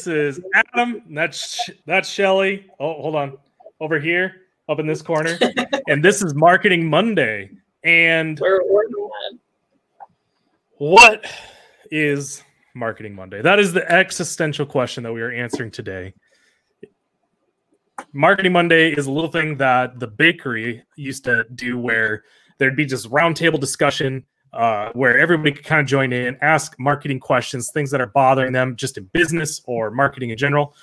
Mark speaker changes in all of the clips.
Speaker 1: This is Adam. That's that's Shelly. Oh, hold on. Over here, up in this corner. and this is Marketing Monday. And
Speaker 2: We're, we're
Speaker 1: what is Marketing Monday? That is the existential question that we are answering today. Marketing Monday is a little thing that the bakery used to do where there'd be just roundtable discussion uh, where everybody could kind of join in, ask marketing questions, things that are bothering them just in business or marketing in general.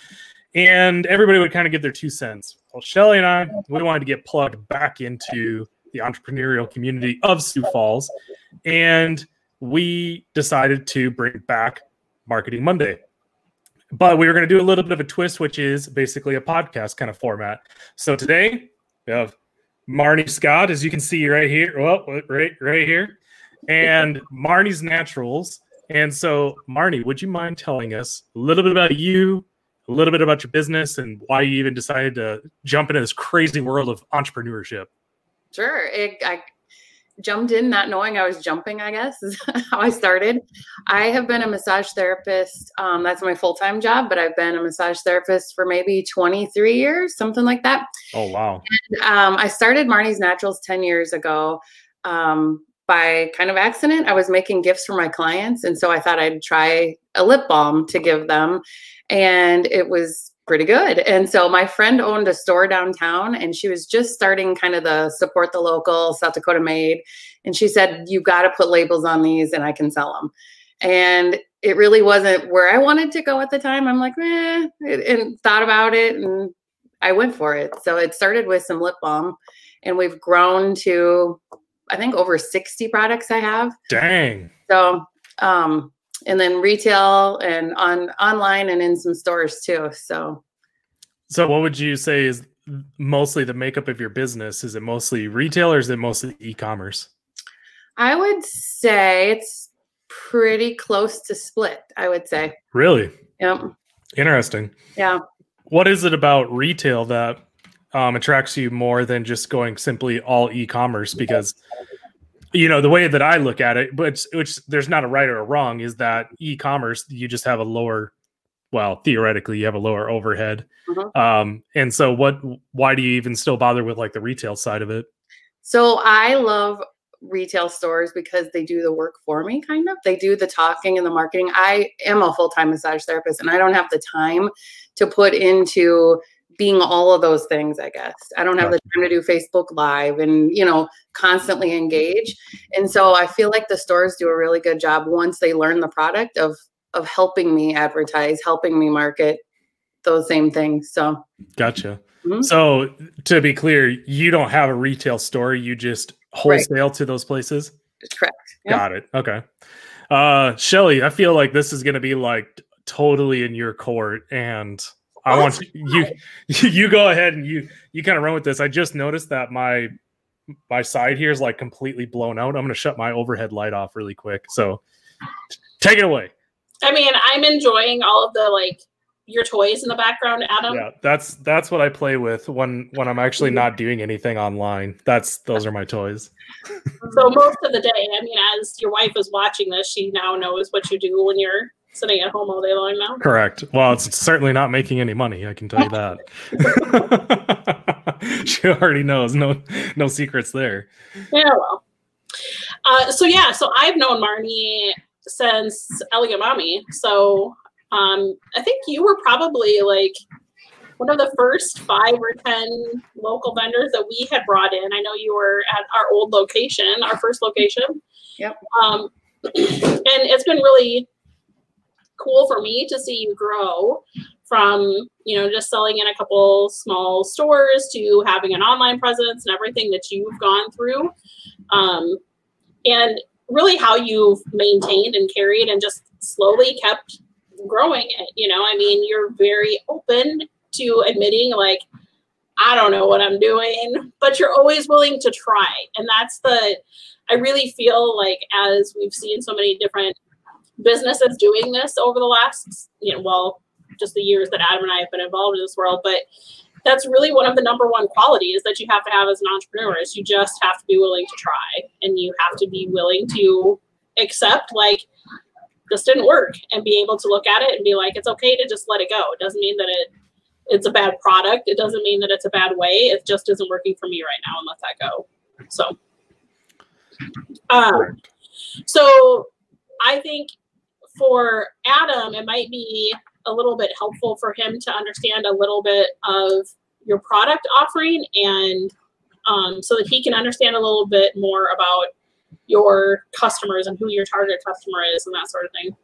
Speaker 1: And everybody would kind of give their two cents. Well, Shelly and I, we wanted to get plugged back into the entrepreneurial community of Sioux Falls. And we decided to bring back Marketing Monday. But we were going to do a little bit of a twist, which is basically a podcast kind of format. So today we have Marnie Scott, as you can see right here. Well, right, right here and Marnie's Naturals. And so, Marnie, would you mind telling us a little bit about you, a little bit about your business, and why you even decided to jump into this crazy world of entrepreneurship?
Speaker 2: Sure. It, I jumped in not knowing I was jumping, I guess, is how I started. I have been a massage therapist. Um, that's my full time job, but I've been a massage therapist for maybe 23 years, something like that.
Speaker 1: Oh, wow.
Speaker 2: And, um, I started Marnie's Naturals 10 years ago. Um, by kind of accident, I was making gifts for my clients. And so I thought I'd try a lip balm to give them. And it was pretty good. And so my friend owned a store downtown and she was just starting kind of the support the local South Dakota made. And she said, You got to put labels on these and I can sell them. And it really wasn't where I wanted to go at the time. I'm like, and thought about it and I went for it. So it started with some lip balm and we've grown to I think over 60 products I have.
Speaker 1: Dang.
Speaker 2: So, um, and then retail and on online and in some stores too. So,
Speaker 1: so what would you say is mostly the makeup of your business? Is it mostly retail or is it mostly e-commerce?
Speaker 2: I would say it's pretty close to split. I would say.
Speaker 1: Really?
Speaker 2: Yep.
Speaker 1: Interesting.
Speaker 2: Yeah.
Speaker 1: What is it about retail that um, attracts you more than just going simply all e-commerce because you know the way that i look at it but which there's not a right or a wrong is that e-commerce you just have a lower well theoretically you have a lower overhead. Mm-hmm. um, and so what why do you even still bother with like the retail side of it?
Speaker 2: So i love retail stores because they do the work for me kind of. They do the talking and the marketing. I am a full-time massage therapist and i don't have the time to put into being all of those things i guess. I don't have the time to do facebook live and you know constantly engage. And so i feel like the stores do a really good job once they learn the product of of helping me advertise helping me market those same things. So
Speaker 1: gotcha. Mm-hmm. so to be clear you don't have a retail store you just wholesale right. to those places?
Speaker 2: Correct.
Speaker 1: Yep. got it. Okay. Uh shelly i feel like this is going to be like totally in your court and I want you, you you go ahead and you you kind of run with this. I just noticed that my my side here is like completely blown out. I'm going to shut my overhead light off really quick. So take it away.
Speaker 3: I mean, I'm enjoying all of the like your toys in the background, Adam.
Speaker 1: Yeah, that's that's what I play with when when I'm actually not doing anything online. That's those are my toys.
Speaker 3: so most of the day, I mean, as your wife is watching this, she now knows what you do when you're sitting at home all day long now.
Speaker 1: Correct. Well, it's certainly not making any money. I can tell you that. she already knows. No, no secrets there.
Speaker 3: Yeah. Well. Uh, so yeah. So I've known Marnie since Elegant Mommy. So um, I think you were probably like one of the first five or ten local vendors that we had brought in. I know you were at our old location, our first location.
Speaker 2: Yep.
Speaker 3: Um, and it's been really cool for me to see you grow from you know just selling in a couple small stores to having an online presence and everything that you've gone through. Um, and really how you've maintained and carried and just slowly kept growing it you know? I mean you're very open to admitting like i don't know what i'm doing but you're always willing to try. And that's the i really feel like as we've seen so many different businesses doing this over the last, you know, well, just the years that Adam and I have been involved in this world. But that's really one of the number one qualities that you have to have as an entrepreneur is you just have to be willing to try and you have to be willing to accept like this didn't work and be able to look at it and be like, it's okay to just let it go. It doesn't mean that it it's a bad product. It doesn't mean that it's a bad way. It just isn't working for me right now and let that go. So um so I think for Adam, it might be a little bit helpful for him to understand a little bit of your product offering and um, so that he can understand a little bit more about your customers and who your target customer is and that sort of thing.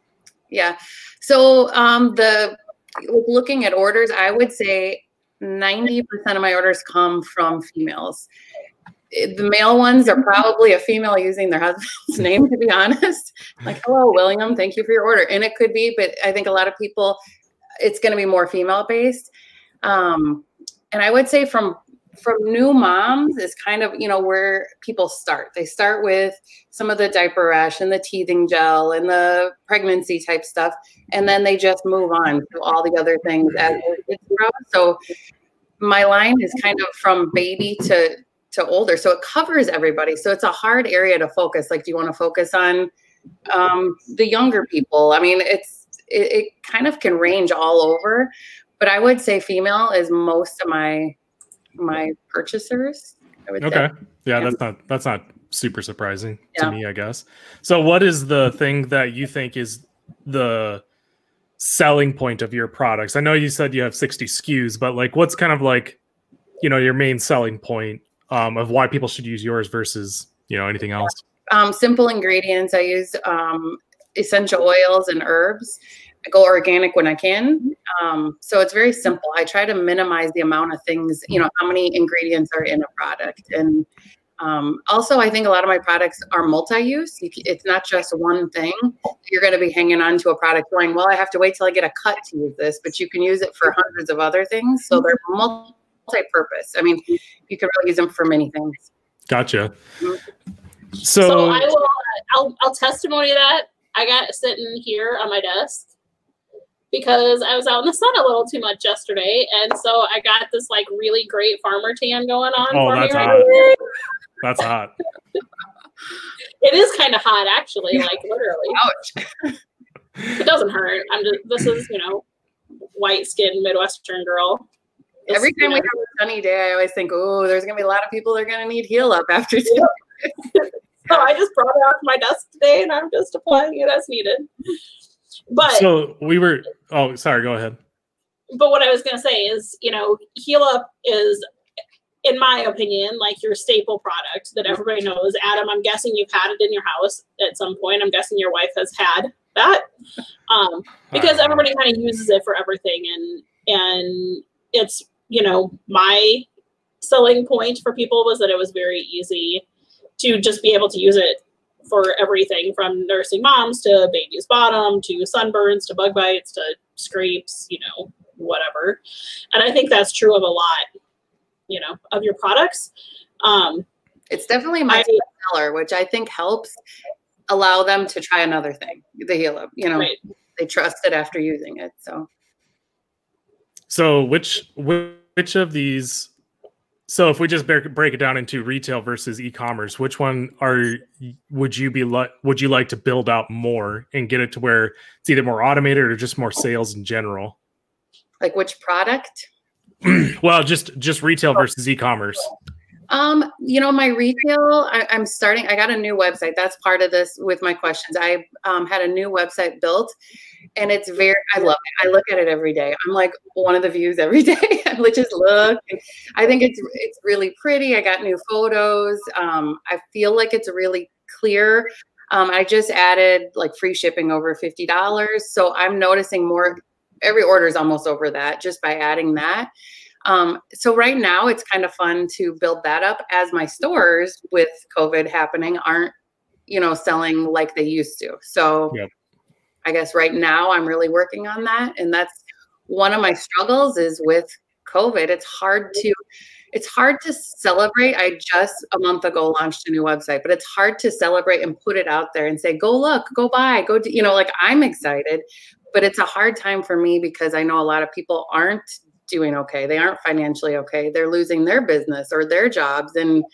Speaker 2: Yeah. So um, the looking at orders, I would say 90% of my orders come from females. The male ones are probably a female using their husband's name, to be honest. Like, hello, William, thank you for your order. And it could be, but I think a lot of people, it's going to be more female based. Um, and I would say from from new moms is kind of you know where people start they start with some of the diaper rash and the teething gel and the pregnancy type stuff and then they just move on to all the other things as so my line is kind of from baby to to older so it covers everybody so it's a hard area to focus like do you want to focus on um, the younger people i mean it's it, it kind of can range all over but i would say female is most of my my purchasers.
Speaker 1: okay. Say. Yeah, that's not that's not super surprising yeah. to me, I guess. So what is the thing that you think is the selling point of your products? I know you said you have 60 SKUs, but like what's kind of like, you know, your main selling point um, of why people should use yours versus, you know, anything else?
Speaker 2: Um, simple ingredients. I use um, essential oils and herbs. I go organic when I can. Um, so it's very simple. I try to minimize the amount of things, you know, how many ingredients are in a product. And um, also, I think a lot of my products are multi-use. It's not just one thing. You're going to be hanging on to a product going, well, I have to wait till I get a cut to use this, but you can use it for hundreds of other things. So they're multi-purpose. I mean, you can really use them for many things.
Speaker 1: Gotcha. Mm-hmm.
Speaker 3: So, so I will. I'll, I'll testimony that I got sitting here on my desk because I was out in the sun a little too much yesterday, and so I got this like really great farmer tan going on.
Speaker 1: Oh, that's hot. Right that's hot.
Speaker 3: it is kind of hot, actually. Like literally. Ouch. it doesn't hurt. I'm just. This is you know, white skinned Midwestern girl.
Speaker 2: This, Every time you know, we have a sunny day, I always think, oh, there's gonna be a lot of people that are gonna need heal up after today.
Speaker 3: so I just brought it out to my desk today, and I'm just applying it as needed. But
Speaker 1: so we were. Oh, sorry. Go ahead.
Speaker 3: But what I was going to say is, you know, Heal Up is, in my opinion, like your staple product that everybody knows. Adam, I'm guessing you've had it in your house at some point. I'm guessing your wife has had that, um, because everybody kind of uses it for everything, and and it's you know my selling point for people was that it was very easy to just be able to use it for everything from nursing moms to baby's bottom to sunburns to bug bites to scrapes, you know, whatever. And I think that's true of a lot, you know, of your products. Um,
Speaker 2: it's definitely my seller, which I think helps allow them to try another thing, the up. You know, right. they trust it after using it. So,
Speaker 1: so which which of these so if we just break it down into retail versus e-commerce, which one are would you be like would you like to build out more and get it to where it's either more automated or just more sales in general?
Speaker 2: Like which product?
Speaker 1: well, just just retail versus e-commerce.
Speaker 2: Um, you know, my retail, I, am starting, I got a new website. That's part of this with my questions. I um, had a new website built and it's very, I love it. I look at it every day. I'm like one of the views every day. I just look. I think it's, it's really pretty. I got new photos. Um, I feel like it's really clear. Um, I just added like free shipping over $50. So I'm noticing more, every order is almost over that just by adding that. Um, so right now it's kind of fun to build that up as my stores with COVID happening aren't, you know, selling like they used to. So yep. I guess right now I'm really working on that. And that's one of my struggles is with COVID. It's hard to it's hard to celebrate. I just a month ago launched a new website, but it's hard to celebrate and put it out there and say, go look, go buy, go do, you know, like I'm excited, but it's a hard time for me because I know a lot of people aren't doing okay. They aren't financially okay. They're losing their business or their jobs. And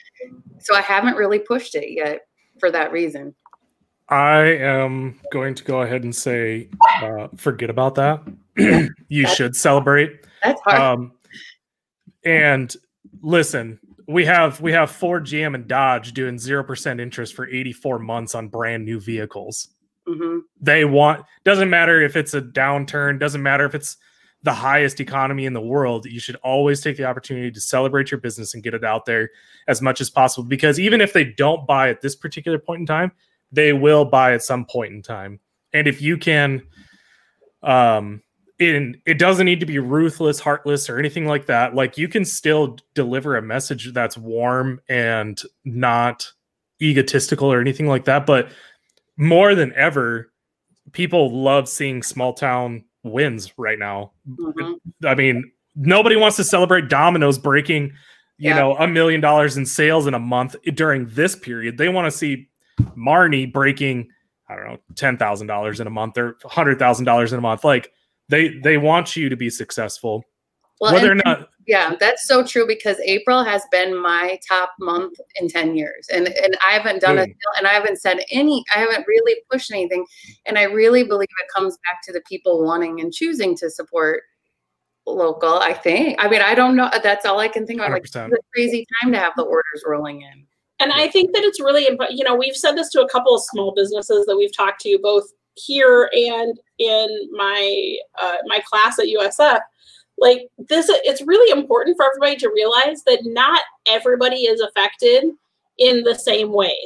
Speaker 2: so I haven't really pushed it yet for that reason.
Speaker 1: I am going to go ahead and say, uh, forget about that. you should celebrate.
Speaker 2: That's hard.
Speaker 1: Um, and listen, we have we have Ford, GM, and Dodge doing zero percent interest for 84 months on brand new vehicles.
Speaker 2: hmm
Speaker 1: They want doesn't matter if it's a downturn, doesn't matter if it's the highest economy in the world. You should always take the opportunity to celebrate your business and get it out there as much as possible. Because even if they don't buy at this particular point in time, they will buy at some point in time. And if you can, um, in it doesn't need to be ruthless, heartless, or anything like that. Like you can still deliver a message that's warm and not egotistical or anything like that. But more than ever, people love seeing small town wins right now.
Speaker 2: hmm
Speaker 1: I mean, nobody wants to celebrate Domino's breaking, you
Speaker 2: Yeah.
Speaker 1: know, a million dollars in sales in a month during this period. They want to see Marnie breaking, I don't know, ten thousand dollars in a month or hundred thousand dollars in a month. Like they they want you to be successful,
Speaker 2: Well,
Speaker 1: whether or not.
Speaker 2: Yeah, that's so true because April has been my top month in 10 years. And and I haven't done a
Speaker 1: Boom.
Speaker 2: and I haven't said any I haven't really pushed anything. And I really believe it comes back to the people wanting and choosing to support local, I think. I mean, I don't know. That's all I can think about. Like it's a crazy time to have the orders rolling in.
Speaker 3: And I think that it's really important. You know, we've said this to a couple of small businesses that we've talked to, both here and in my uh, my class at USF. Like this, it's really important for everybody to realize that not everybody is affected in the same way.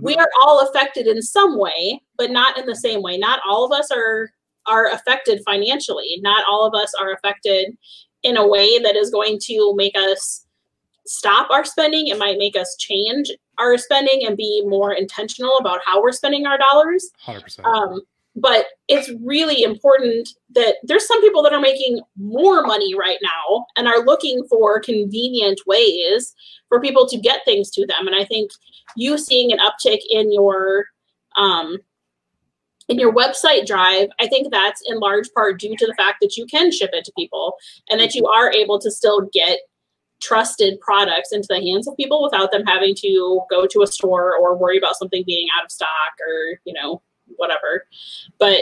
Speaker 3: We are all affected in some way, but not in the same way. Not all of us are are affected financially. Not all of us are affected in a way that is going to make us stop our spending. It might make us change our spending and be more intentional about how we're spending our dollars.
Speaker 1: Hundred percent.
Speaker 3: Um, but it's really important that there's some people that are making more money right now and are looking for convenient ways for people to get things to them. And I think you seeing an uptick in your um, in your website drive, I think that's in large part due to the fact that you can ship it to people and that you are able to still get trusted products into the hands of people without them having to go to a store or worry about something being out of stock or you know whatever but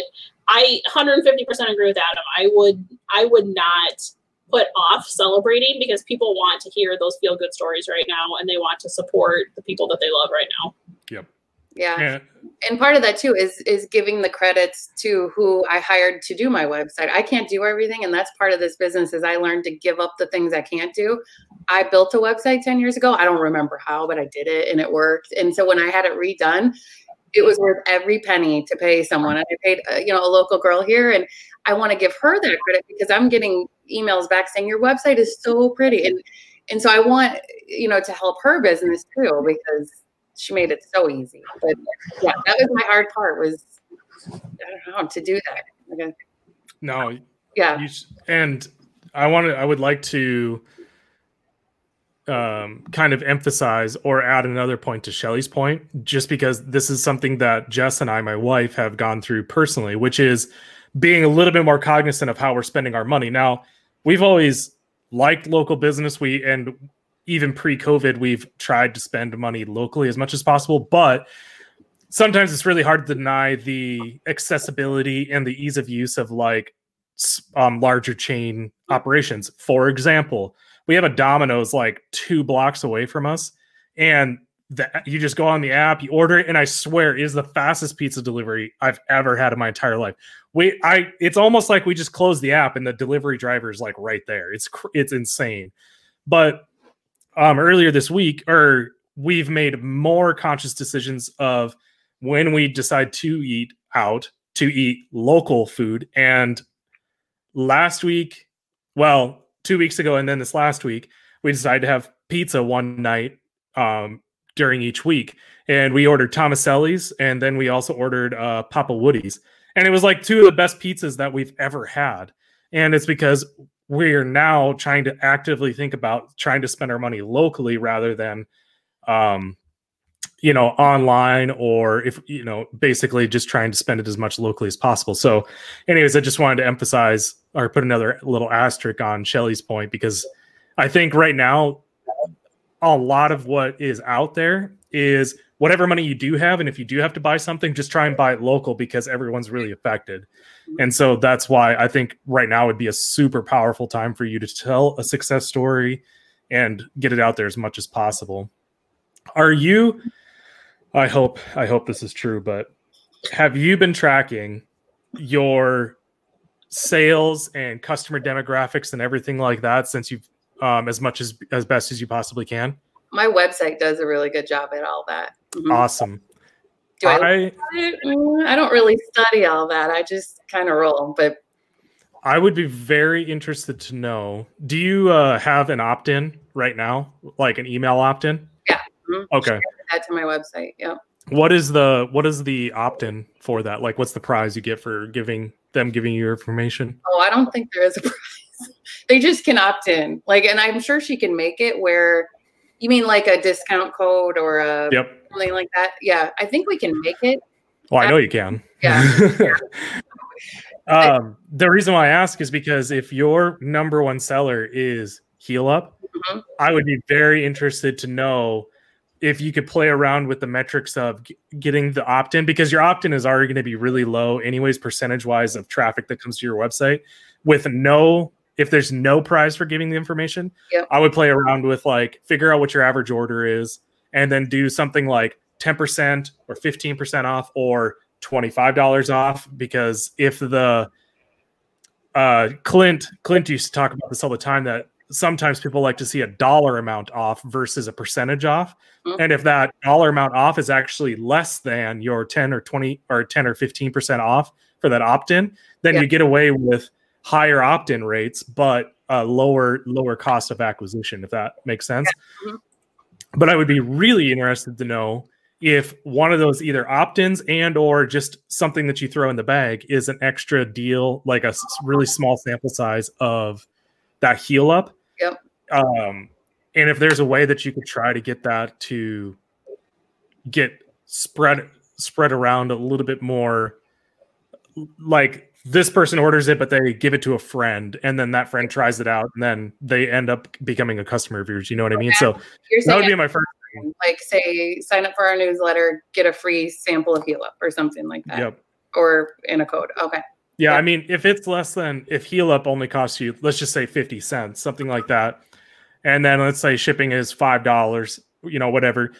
Speaker 3: i 150% agree with adam i would i would not put off celebrating because people want to hear those feel good stories right now and they want to support the people that they love right now
Speaker 2: Yeah.
Speaker 1: Yeah.
Speaker 2: and part of that too is is giving the credits to who I hired to do my website. I can't do everything, and that's part of this business. Is I learned to give up the things I can't do. I built a website ten years ago. I don't remember how, but I did it, and it worked. And so when I had it redone, it was worth every penny to pay someone. And I paid, uh, you know, a local girl here, and I want to give her that credit because I'm getting emails back saying your website is so pretty, and and so I want you know to help her business too because she made it so easy. But yeah, that was my hard part was I don't know to do that. Like,
Speaker 1: No,
Speaker 2: yeah,
Speaker 1: You and I wanted. I would like to um, kind of emphasize or add another point to Shelly's point, just because this is something that Jess and I, my wife, have gone through personally, which is being a little bit more cognizant of how we're spending our money. Now, we've always liked local business. We and even pre-COVID, we've tried to spend money locally as much as possible, but sometimes it's really hard to deny the accessibility and the ease of use of like um, larger chain operations. For example, we have a Domino's like two blocks away from us, and you just go on the app, you order it, and I swear it is the fastest pizza delivery I've ever had in my entire life. We, I, it's almost like we just close the app and the delivery driver is like right there. It's it's insane. But um, earlier this week, or we've made more conscious decisions of when we decide to eat out to eat local food and last week well two weeks ago and then this last week we decided to have pizza one night um, during each week. And we ordered tomaselli's and then we also ordered uh, papa woody's. And it was like two of the best pizzas that we've ever had. And it's because we're now trying to actively think about trying to spend our money locally rather than um, you know online or if you know basically just trying to spend it as much locally as possible so anyways i just wanted to emphasize or put another little asterisk on shelly's point because i think right now a lot of what is out there is whatever money you do have, and if you do have to buy something, just try and buy it local because everyone's really affected. And so that's why I think right now would be a super powerful time for you to tell a success story and get it out there as much as possible. Are you I hope I hope this is true, but have you been tracking your sales and customer demographics and everything like that since you've um, as much as as best as you possibly can?
Speaker 2: My website does a really good job at all that. Mhm.
Speaker 1: Awesome.
Speaker 2: Do I,
Speaker 1: I
Speaker 2: Mm, I don't really study all that. I just kind of roll. But
Speaker 1: I would be very interested to know. Do you uh, have an opt-in right now, like an email opt-in?
Speaker 2: Yeah. Mhm.
Speaker 1: Okay.
Speaker 2: add to my website. Yep.
Speaker 1: What is the what is the opt-in for that? Like, what's the prize you get for giving them giving you your information?
Speaker 2: Oh, I don't think there is a prize. they just can opt in. Like, and I'm sure she can make it where you mean like a discount code or a
Speaker 1: Yep.
Speaker 2: something like that. Yeah, I think we can make it.
Speaker 1: Well, I know you can.
Speaker 2: Yeah.
Speaker 1: um, the reason why I ask is because if your number one seller is Heal Up,
Speaker 2: Mhm.
Speaker 1: I would be very interested to know if you could play around with the metrics of g- getting the opt in because your opt in is already going to be really low, anyways, percentage wise of traffic that comes to your website. With no, if there's no prize for giving the information,
Speaker 2: Yep.
Speaker 1: I would play around with like figure out what your average order is and then do something like 10% or 15% off or $25 off because if the uh Clint Clint used to talk about this all the time that sometimes people like to see a dollar amount off versus a percentage off
Speaker 2: Mhm.
Speaker 1: and if that dollar amount off is actually less than your 10 or 20 or 10 or 15% off for that opt-in then
Speaker 2: Yeah.
Speaker 1: you get away with higher opt-in rates but a lower lower cost of acquisition if that makes sense
Speaker 2: Mhm.
Speaker 1: but i would be really interested to know if one of those either opt-ins and or just something that you throw in the bag is an extra deal like a really small sample size of that heal up
Speaker 2: Yep.
Speaker 1: um and if there's a way that you could try to get that to get spread spread around a little bit more like this person orders it but they give it to a friend and then that friend tries it out and then they end up becoming a customer of yours you know what i mean so
Speaker 2: You're
Speaker 1: that would be my first
Speaker 2: like say sign up for our newsletter, get a free sample of Heal or something like that,
Speaker 1: yep
Speaker 2: or in a code. Okay.
Speaker 1: Yeah,
Speaker 2: Yeah.
Speaker 1: I mean, if it's less than if heal up only costs you, let's just say 50 cents, something like that. And then let's say shipping is five dollars, you know, whatever.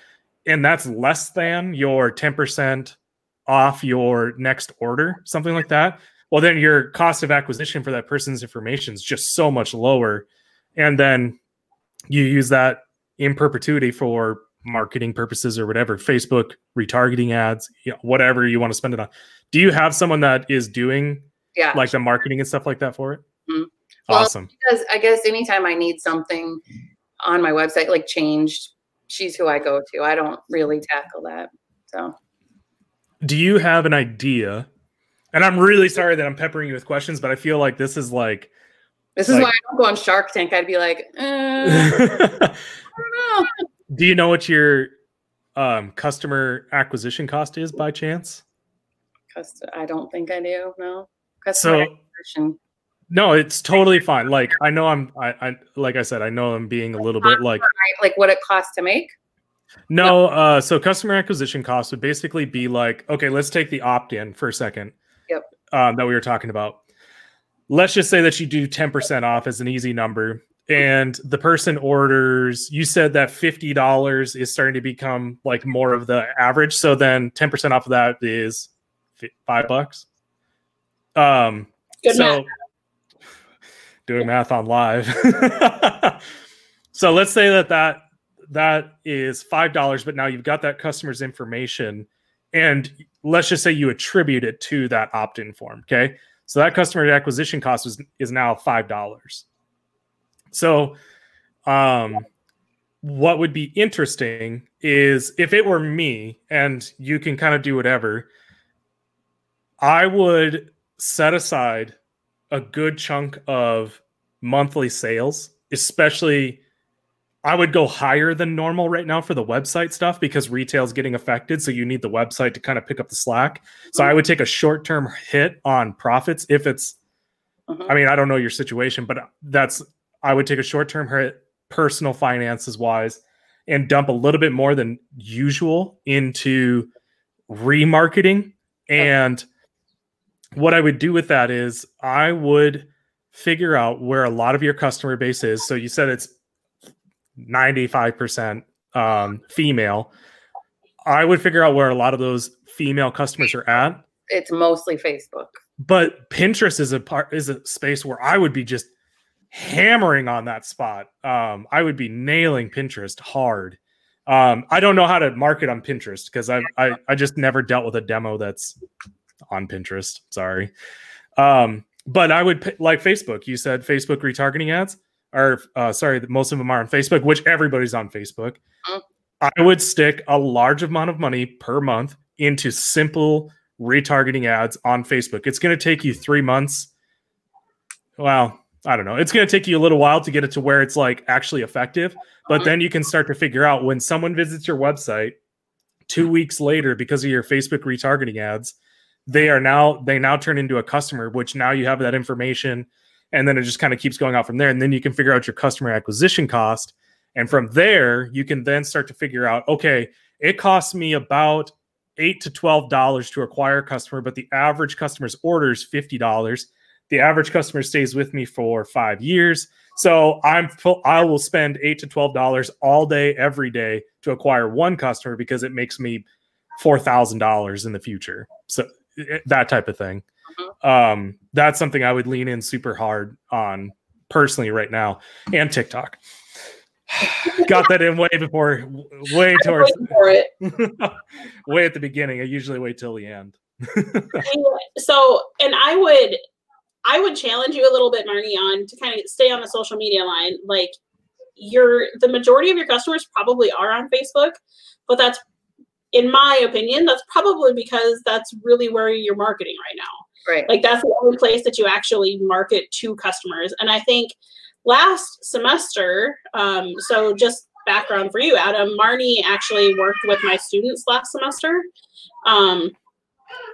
Speaker 1: And that's less than your 10% off your next order, something like that. Well, then your cost of acquisition for that person's information is just so much lower. And then you use that in perpetuity for marketing purposes or whatever, Facebook retargeting ads, you know, whatever you want to spend it on. Do you have someone that is doing
Speaker 2: Yeah.
Speaker 1: like the marketing and stuff like that for it?
Speaker 2: Mhm. Well,
Speaker 1: Awesome.
Speaker 2: because I guess anytime I need something on my website, like changed, she's who I go to. I don't really tackle that. So
Speaker 1: Do you have an idea? And I'm really sorry that I'm peppering you with questions, but I feel like this is like
Speaker 2: this is
Speaker 1: Like-
Speaker 2: why I don't go on Shark Tank. I'd be like, uh, I don't know.
Speaker 1: Do you know what your um, customer acquisition cost is by chance?
Speaker 2: I don't think I do. No. Customer
Speaker 1: So
Speaker 2: acquisition.
Speaker 1: no, it's totally fine. Like I know I'm I, I like I said, I know I'm being a little bit like
Speaker 2: like what it costs to make.
Speaker 1: No, uh, so customer acquisition cost would basically be like, okay, let's take the opt-in for a second.
Speaker 2: Yep.
Speaker 1: Um, that we were talking about. Let's just say that you do 10% off as an easy number, and the person orders, you said that $50 is starting to become like more of the average. So then 10% off of that is five bucks. Um,
Speaker 3: Good
Speaker 1: so
Speaker 3: math.
Speaker 1: doing math on live. so let's say that that that is five dollars, but now you've got that customer's information, and let's just say you attribute it to that opt-in form. Okay, so that customer acquisition cost is is now five dollars. So, um, what would be interesting is if it were me, and you can kind of do whatever. I would set aside a good chunk of monthly sales, especially I would go higher than normal right now for the website stuff because retail's getting affected. So you need the website to kind of pick up the slack. So I would take a short term hit on profits if it's,
Speaker 2: Mhm.
Speaker 1: I mean, I don't know your situation, but that's, I would take a short term hit personal finances wise and dump a little bit more than usual into remarketing. And what I would do with that is I would figure out where a lot of your customer base is. So you said it's 95% um, female. I would figure out where a lot of those female customers are at.
Speaker 2: It's mostly Facebook.
Speaker 1: But Pinterest is a part is a space where I would be just hammering on that spot. Um, I would be nailing Pinterest hard. Um, I don't know how to market on Pinterest because I, I I just never dealt with a demo that's on Pinterest. Sorry. Um, but I would like Facebook. You said Facebook retargeting ads, or uh, sorry, most of them are on Facebook, which everybody's on Facebook. Mm. I would stick a large amount of money per month into simple retargeting ads on Facebook. It's going to take you three months. Well, I don't know. It's going to take you a little while to get it to where it's like actually effective, but mm-hmm. then you can start to figure out when someone visits your website two weeks later because of your Facebook retargeting ads, they are now they now turn into a customer, which now you have that information, and then it just kind of keeps going out from there. And then you can figure out your customer acquisition cost, and from there you can then start to figure out, okay, it costs me about eight to twelve dollars to acquire a customer, but the average customer's order is fifty dollars. The average customer stays with me for five years. So I'm I will spend eight to twelve dollars all day, every day to acquire one customer because it makes me four thousand dollars in the future. So that type of thing. Mm-hmm. Um, that's something I would lean in super hard on personally right now, and TikTok. Got that in way before, way towards way at the beginning. I usually wait till the end.
Speaker 3: so, and I would, I would challenge you a little bit, Marnie, on to kind of stay on the social media line. Like, your the majority of your customers probably are on Facebook, but that's in my opinion, that's probably because that's really where you're marketing right now.
Speaker 2: Right.
Speaker 3: Like that's the only place that you actually market to customers. And I think last semester, um, so just background for you, Adam, Marnie actually worked with my students last semester. Um,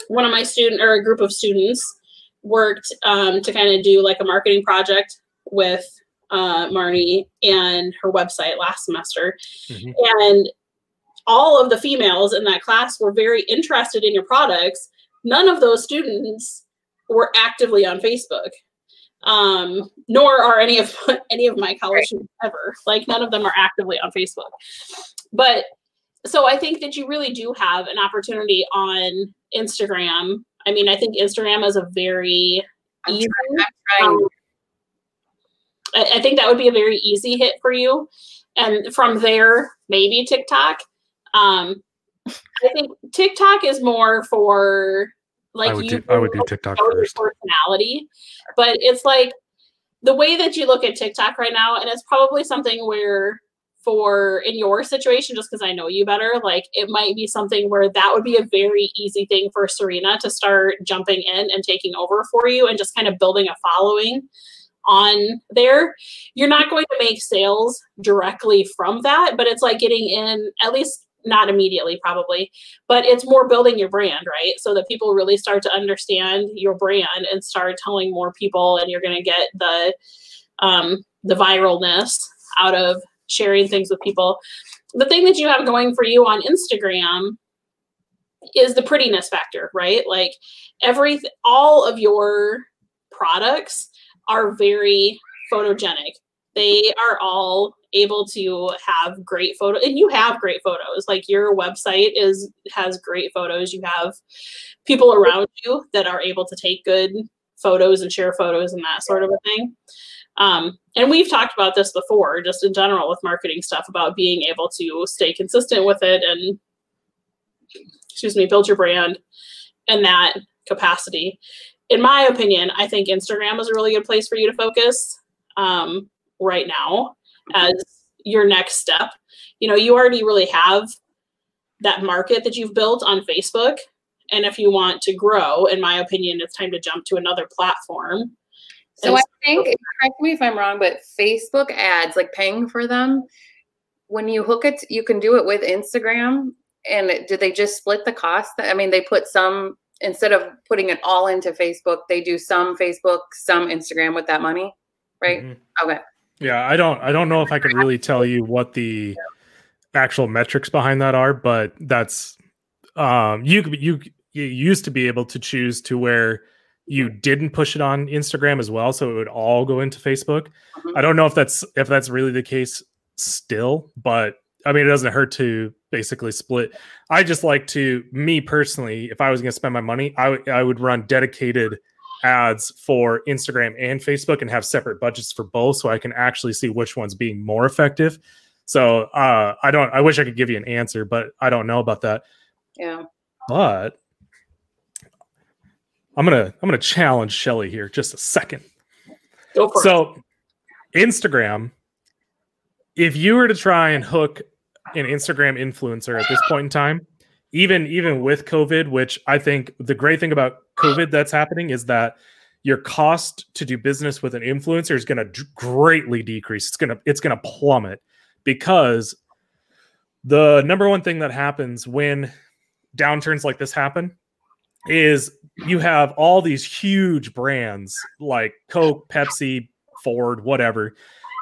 Speaker 3: one of my student or a group of students worked um, to kind of do like a marketing project with uh, Marnie and her website last semester. Mm-hmm. And all of the females in that class were very interested in your products. None of those students were actively on Facebook. Um, nor are any of any of my college students ever. Like none of them are actively on Facebook. But so I think that you really do have an opportunity on Instagram. I mean, I think Instagram is a very I'm easy. Trying, um, I, I think that would be a very easy hit for you. And from there, maybe TikTok. Um, I think TikTok is more for like
Speaker 1: I would you. Do, I would do TikTok first.
Speaker 3: Personality, but it's like the way that you look at TikTok right now, and it's probably something where for in your situation, just because I know you better, like it might be something where that would be a very easy thing for Serena to start jumping in and taking over for you and just kind of building a following on there. You're not going to make sales directly from that, but it's like getting in at least not immediately probably but it's more building your brand right? So that people really start to understand your brand and start telling more people and you're going to get the um, the viralness out of sharing things with people. The thing that you have going for you on instagram is the prettiness factor right? Like every all of your products are very photogenic they are all able to have great photo and you have great photos. Like your website is has great photos. You have people around you that are able to take good photos and share photos and that sort of a thing. Um, and we've talked about this before just in general with marketing stuff about being able to stay consistent with it and excuse me build your brand in that capacity. In my opinion i think instagram is a really good place for you to focus. Um, right now as your next step. You know, you already really have that market that you've built on Facebook. And if you want to grow, in my opinion, it's time to jump to another platform.
Speaker 2: So and I think, correct me if I'm wrong, but Facebook ads, like paying for them, when you hook it, you can do it with Instagram. And did they just split the cost? I mean, they put some, instead of putting it all into Facebook, they do some Facebook, some Instagram with that money, right? Mm-hmm. Okay.
Speaker 1: Yeah, I don't I don't know if I could really tell you what the actual metrics behind that are, but that's um you you you used to be able to choose to where you didn't push it on Instagram as well, so it would all go into Facebook.
Speaker 2: Mhm.
Speaker 1: I don't know if that's if that's really the case still, but I mean it doesn't hurt to basically split. I just like to me personally, if I was going to spend my money, I would I would run dedicated ads for Instagram and Facebook and have separate budgets for both so I can actually see which one's being more effective. So uh I don't I wish I could give you an answer, but I don't know about that.
Speaker 2: Yeah.
Speaker 1: But I'm gonna I'm gonna challenge Shelly here just a second.
Speaker 3: Go for it.
Speaker 1: So, Instagram, if you were to try and hook an Instagram influencer at this point in time, even even with COVID, which I think the great thing about COVID that's happening is that your cost to do business with an influencer is going to greatly decrease. It's going to it's going to plummet because the number one thing that happens when downturns like this happen is you have all these huge brands like Coke, Pepsi, Ford, whatever,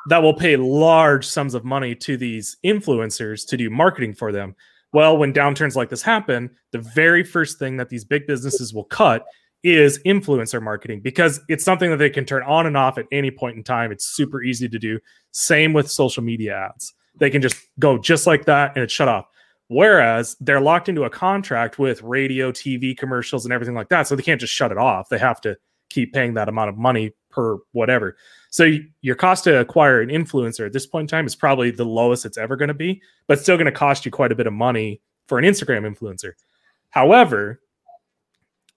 Speaker 1: that will pay large sums of money to these influencers to do marketing for them. Well, when downturns like this happen, the very first thing that these big businesses will cut is influencer marketing because it's something that they can turn on and off at any point in time. It's super easy to do. Same with social media ads. They can just go just like that and it's shut off. Whereas they're locked into a contract with radio, TV commercials, and everything like that. So they can't just shut it off. They have to keep paying that amount of money per whatever. So your cost to acquire an influencer at this point in time is probably the lowest it's ever going to be, but still going to cost you quite a bit of money for an Instagram influencer. However,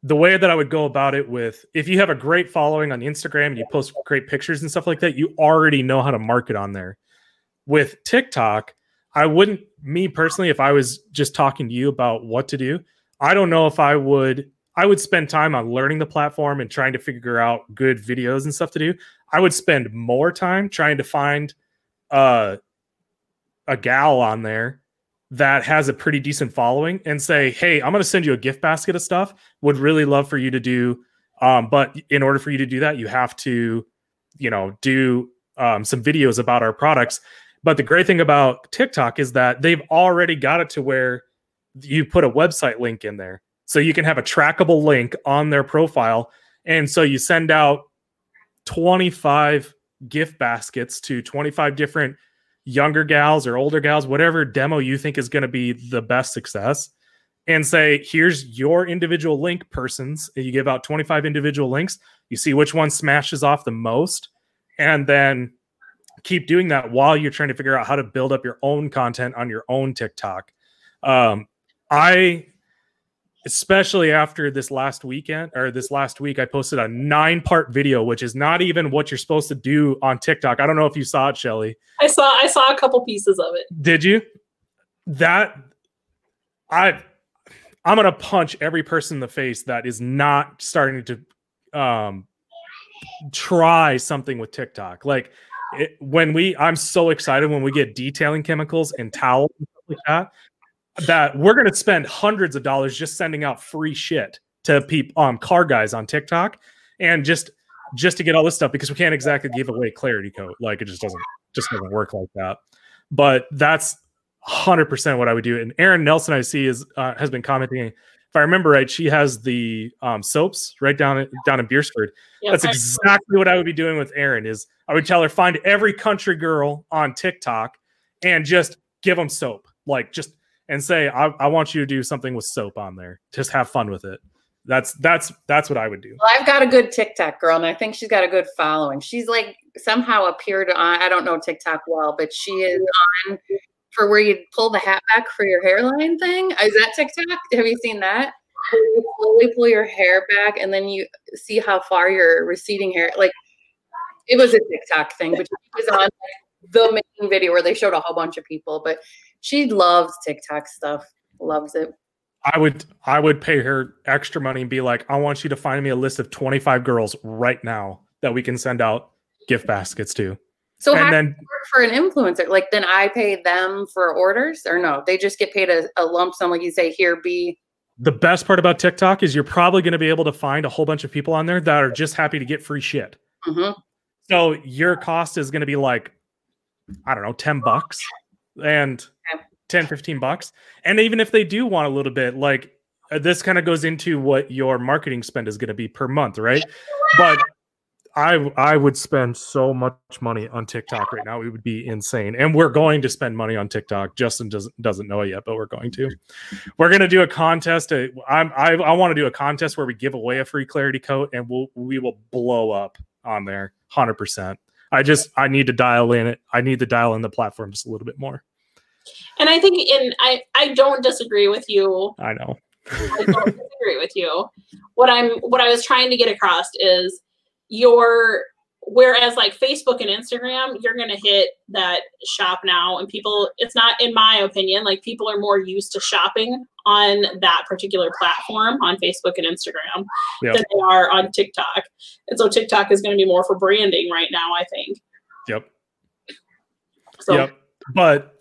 Speaker 1: the way that I would go about it with if you have a great following on Instagram and you post great pictures and stuff like that, you already know how to market on there. With TikTok, I wouldn't, me personally, if I was just talking to you about what to do, I don't know if I would, I would spend time on learning the platform and trying to figure out good videos and stuff to do. I would spend more time trying to find uh, a gal on there that has a pretty decent following and say, Hey, I'm going to send you a gift basket of stuff. Would really love for you to do. Um, but in order for you to do that, you have to, you know, do um, some videos about our products. But the great thing about TikTok is that they've already got it to where you put a website link in there. So you can have a trackable link on their profile. And so you send out 25 gift baskets to 25 different younger gals or older gals, whatever demo you think is going to be the best success, and say, here's your individual link persons. You give out 25 individual links. You see which one smashes off the most. And then keep doing that while you're trying to figure out how to build up your own content on your own TikTok. Um, I, especially after this last weekend or this last week, I posted a nine part video, which is not even what you're supposed to do on TikTok. I don't know if you saw it, Shelly.
Speaker 3: I saw I saw a couple pieces of it.
Speaker 1: Did you? That I I'm gonna punch every person in the face that is not starting to um try something with TikTok. Like it, when we I'm so excited when we get detailing chemicals and towels and stuff like that that we're gonna spend hundreds of dollars just sending out free shit to people um car guys on TikTok and just just to get all this stuff because we can't exactly give away clarity code. Like it just doesn't just doesn't work like that. But that's 100% what I would do. And Aaron Nelson, I see, is uh, has been commenting. If I remember right, she has the um, soaps right down down in Beresford.
Speaker 3: Yeah,
Speaker 1: That's exactly what I would be doing with Aaron. Is I would tell her find every country girl on TikTok and just give them soap, like just and say I, I want you to do something with soap on there. Just have fun with it. That's that's that's what I would do.
Speaker 2: Well, I've got a good TikTok girl, and I think she's got a good following. She's like somehow appeared on. I don't know TikTok well, but she is on for where you pull the hat back for your hairline thing. Is that TikTok? Have you seen that? You slowly pull your hair back, and then you see how far your receding hair. Like it was a TikTok thing, but she was on the main video where they showed a whole bunch of people. But she loves TikTok stuff. Loves it.
Speaker 1: I would I would pay her extra money and be like, I want you to find me a list of 25 girls right now that we can send out gift baskets to.
Speaker 2: So
Speaker 1: and then
Speaker 2: for an influencer? Like then I pay them for orders, or no? They just get paid a, a lump sum, like you say, here be.
Speaker 1: the best part about TikTok is you're probably going to be able to find a whole bunch of people on there that are just happy to get free shit.
Speaker 2: hmm
Speaker 1: So your cost is going to be like, I don't know, 10 bucks. And 10 15 bucks and even if they do want a little bit like uh, this kind of goes into what your marketing spend is going to be per month right but I I would spend so much money on TikTok right now. It would be insane. And we're going to spend money on TikTok. Justin doesn't doesn't know it yet, but we're going to. We're going to do a contest. To, I'm I, I want to do a contest where we give away a free clarity coat and we'll we will blow up on there 100%. I just I need to dial in it. I need to dial in the platform just a little bit more.
Speaker 3: And I think in I I don't disagree with you.
Speaker 1: I know.
Speaker 3: I don't disagree with you. What I'm what I was trying to get across is your whereas like facebook and instagram you're going to hit that shop now and people it's not in my opinion like people are more used to shopping on that particular platform on facebook and instagram yep. than they are on tiktok and so tiktok is going to be more for branding right now i think
Speaker 1: yep so. yep but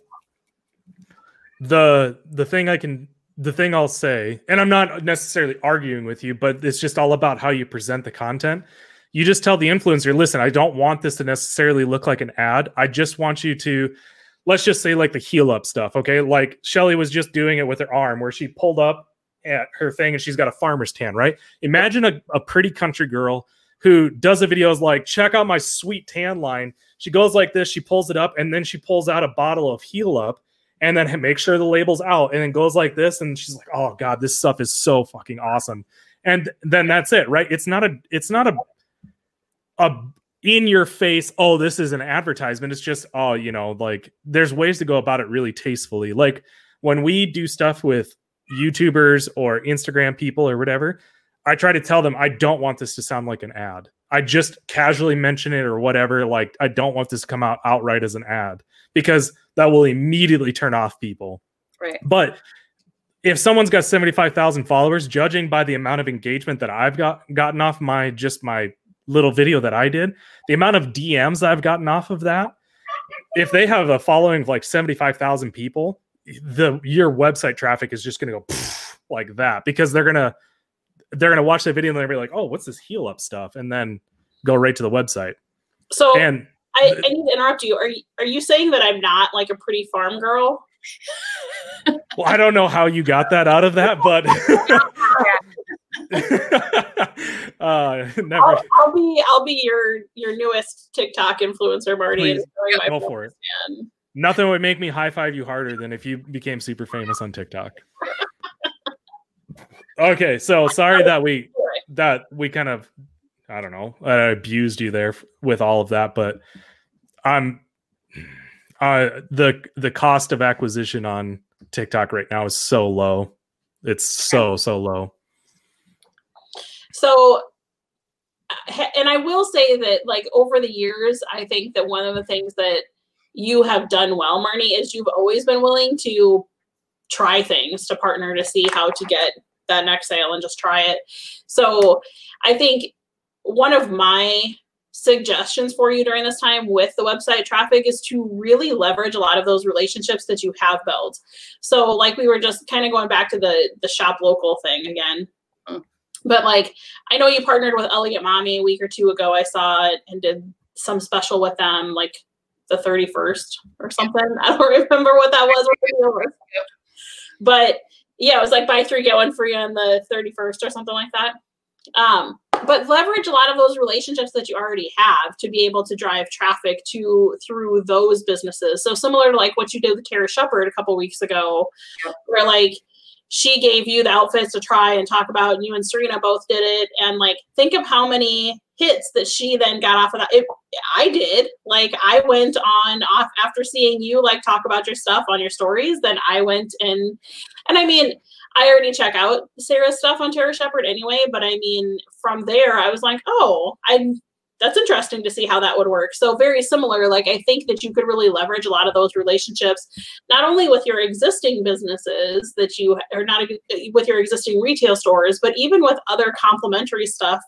Speaker 1: the the thing i can the thing i'll say and i'm not necessarily arguing with you but it's just all about how you present the content you just tell the influencer, listen, I don't want this to necessarily look like an ad. I just want you to, let's just say, like the heel up stuff. Okay. Like Shelly was just doing it with her arm where she pulled up at her thing and she's got a farmer's tan, right? Imagine a, a pretty country girl who does the videos like, check out my sweet tan line. She goes like this, she pulls it up, and then she pulls out a bottle of heel up and then make sure the label's out and then goes like this. And she's like, oh God, this stuff is so fucking awesome. And then that's it, right? It's not a, it's not a a in your face oh this is an advertisement it's just oh you know like there's ways to go about it really tastefully like when we do stuff with youtubers or instagram people or whatever i try to tell them i don't want this to sound like an ad i just casually mention it or whatever like i don't want this to come out outright as an ad because that will immediately turn off people
Speaker 2: right
Speaker 1: but if someone's got 75,000 followers judging by the amount of engagement that i've got gotten off my just my little video that I did, the amount of DMs I've gotten off of that, if they have a following of like 75,000 people, the your website traffic is just going to go like that because they're going to they're going to watch that video and they're going to be like, "Oh, what's this heel up stuff?" and then go right to the website.
Speaker 3: So and I, I need to interrupt you. Are you are you saying that I'm not like a pretty farm girl?
Speaker 1: well, I don't know how you got that out of that, but
Speaker 3: uh, never. I'll, I'll, be I'll be your your newest TikTok influencer, Marty.
Speaker 1: Go for it. Man. Nothing would make me high five you harder than if you became super famous on TikTok. okay, so sorry that we that we kind of I don't know I abused you there with all of that, but I'm uh the the cost of acquisition on TikTok right now is so low. It's so so low.
Speaker 3: So, and I will say that, like, over the years, I think that one of the things that you have done well, Marnie, is you've always been willing to try things to partner to see how to get that next sale and just try it. So, I think one of my suggestions for you during this time with the website traffic is to really leverage a lot of those relationships that you have built. So like we were just kind of going back to the the shop local thing again. But like, I know you partnered with Elegant Mommy a week or two ago. I saw it and did some special with them, like the 31st or something. I don't remember what that was. But yeah, it was like buy three, get one free on the 31st or something like that. Um, but leverage a lot of those relationships that you already have to be able to drive traffic to through those businesses. So similar to like what you did with Tara Shepard a couple weeks ago, where like she gave you the outfits to try and talk about, and you and Serena both did it. And like, think of how many hits that she then got off of that. It, I did. Like, I went on off after seeing you like talk about your stuff on your stories. Then I went and, and I mean, I already check out Sarah's stuff on Tara Shepard anyway. But I mean, from there, I was like, oh, I'm that's interesting to see how that would work. So very similar. Like I think that you could really leverage a lot of those relationships, not only with your existing businesses that you are not with your existing retail stores, but even with other complementary stuff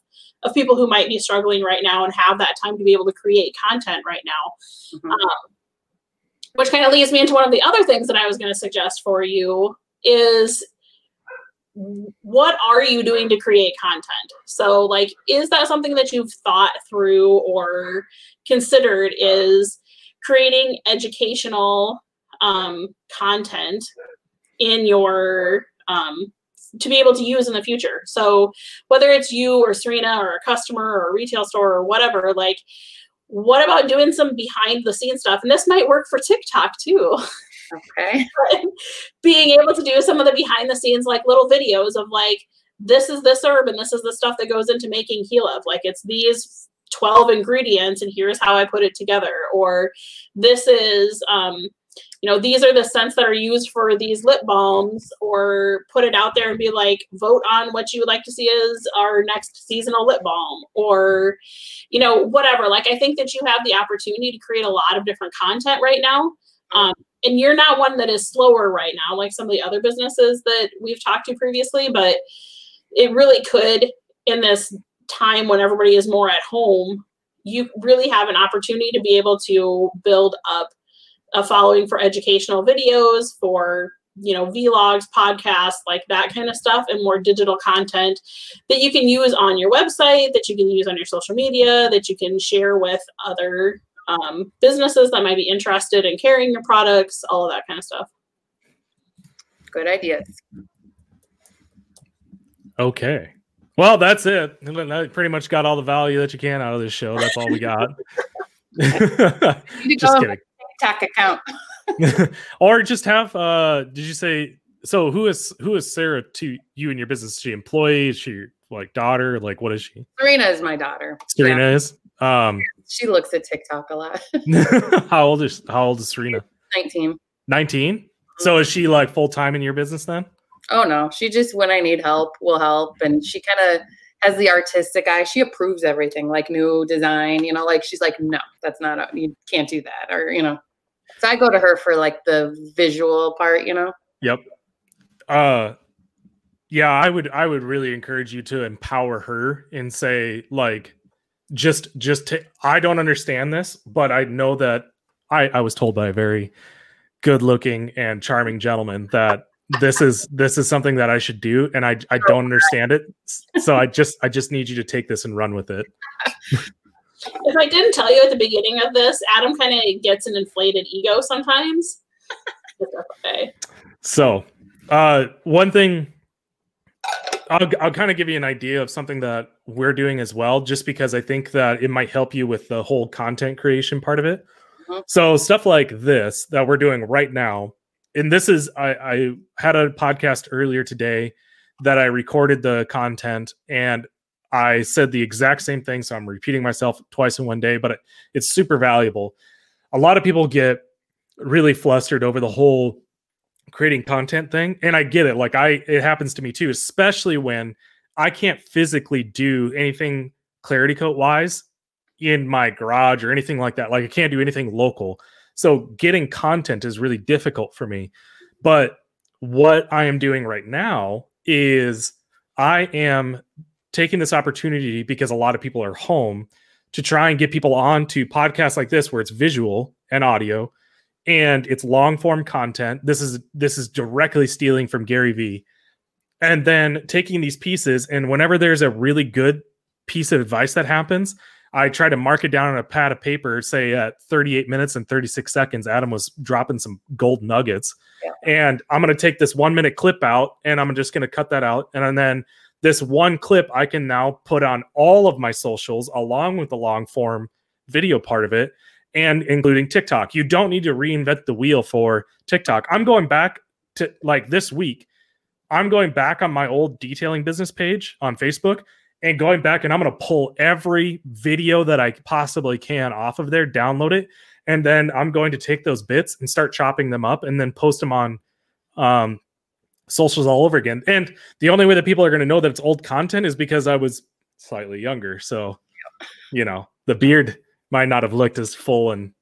Speaker 3: of people who might be struggling right now and have that time to be able to create content right now. Mm-hmm. Um, which kind of leads me into one of the other things that I was going to suggest for you is what are you doing to create content? So, like, is that something that you've thought through or considered? Is creating educational um, content in your um, to be able to use in the future. So whether it's you or Serena or a customer or a retail store or whatever, like what about doing some behind the scenes stuff? And this might work for TikTok too.
Speaker 2: Okay.
Speaker 3: Being able to do some of the behind the scenes like little videos of like this is this herb and this is the stuff that goes into making Heal Like it's these 12 ingredients and here's how I put it together. Or this is um you know, these are the scents that are used for these lip balms, or put it out there and be like, vote on what you would like to see as our next seasonal lip balm, or, you know, whatever. Like, I think that you have the opportunity to create a lot of different content right now. Um, and you're not one that is slower right now, like some of the other businesses that we've talked to previously, but it really could in this time when everybody is more at home you really have an opportunity to be able to build up a following for educational videos, for you know vlogs podcasts like that kind of stuff and more digital content that you can use on your website that you can use on your social media that you can share with other um, businesses that might be interested in carrying your products all of that kind of stuff
Speaker 2: good ideas
Speaker 1: okay well that's it I pretty much got all the value that you can out of this show that's all we got just kidding
Speaker 2: TikTok account.
Speaker 1: or just have uh did you say so who is who is Sarah to you and your business? Is she employee? Is she like daughter? Like what is she?
Speaker 2: Serena is my daughter.
Speaker 1: Serena yeah. is. Um
Speaker 2: she looks at TikTok a lot.
Speaker 1: how old is how old is Serena?
Speaker 2: 19.
Speaker 1: 19? Mm-hmm. So is she like full time in your business then?
Speaker 2: Oh no. She just when I need help will help and she kind of has the artistic eye. She approves everything like new design, you know, like she's like, no, that's not, you can't do that. Or, you know, so I go to her for like the visual part, you know?
Speaker 1: Yep. Uh, yeah, I would, I would really encourage you to empower her and say like, just, just to, I don't understand this, but I know that I, I was told by a very good looking and charming gentleman that this is this is something that I should do and I I don't understand it. So I just I just need you to take this and run with it.
Speaker 3: if I didn't tell you at the beginning of this, Adam kind of gets an inflated ego sometimes. okay.
Speaker 1: So, uh one thing I'll I'll kind of give you an idea of something that we're doing as well just because I think that it might help you with the whole content creation part of it. Mm-hmm. So, stuff like this that we're doing right now and this is I, I had a podcast earlier today that I recorded the content and I said the exact same thing. So I'm repeating myself twice in one day, but it, it's super valuable. A lot of people get really flustered over the whole creating content thing. And I get it. Like I it happens to me too, especially when I can't physically do anything clarity coat wise in my garage or anything like that. Like I can't do anything local. So getting content is really difficult for me. But what I am doing right now is I am taking this opportunity because a lot of people are home to try and get people on to podcasts like this where it's visual and audio and it's long form content. This is this is directly stealing from Gary Vee. And then taking these pieces and whenever there's a really good piece of advice that happens, I try to mark it down on a pad of paper, say at 38 minutes and 36 seconds, Adam was dropping some gold nuggets. Yeah. And I'm going to take this one minute clip out and I'm just going to cut that out. And then this one clip I can now put on all of my socials along with the long form video part of it and including TikTok. You don't need to reinvent the wheel for TikTok. I'm going back to like this week. I'm going back on my old detailing business page on Facebook and going back and I'm going to pull every video that I possibly can off of there, download it, and then I'm going to take those bits and start chopping them up and then post them on um, socials all over again. And the only way that people are going to know that it's old content is because I was slightly younger. So, you know, the beard might not have looked as full and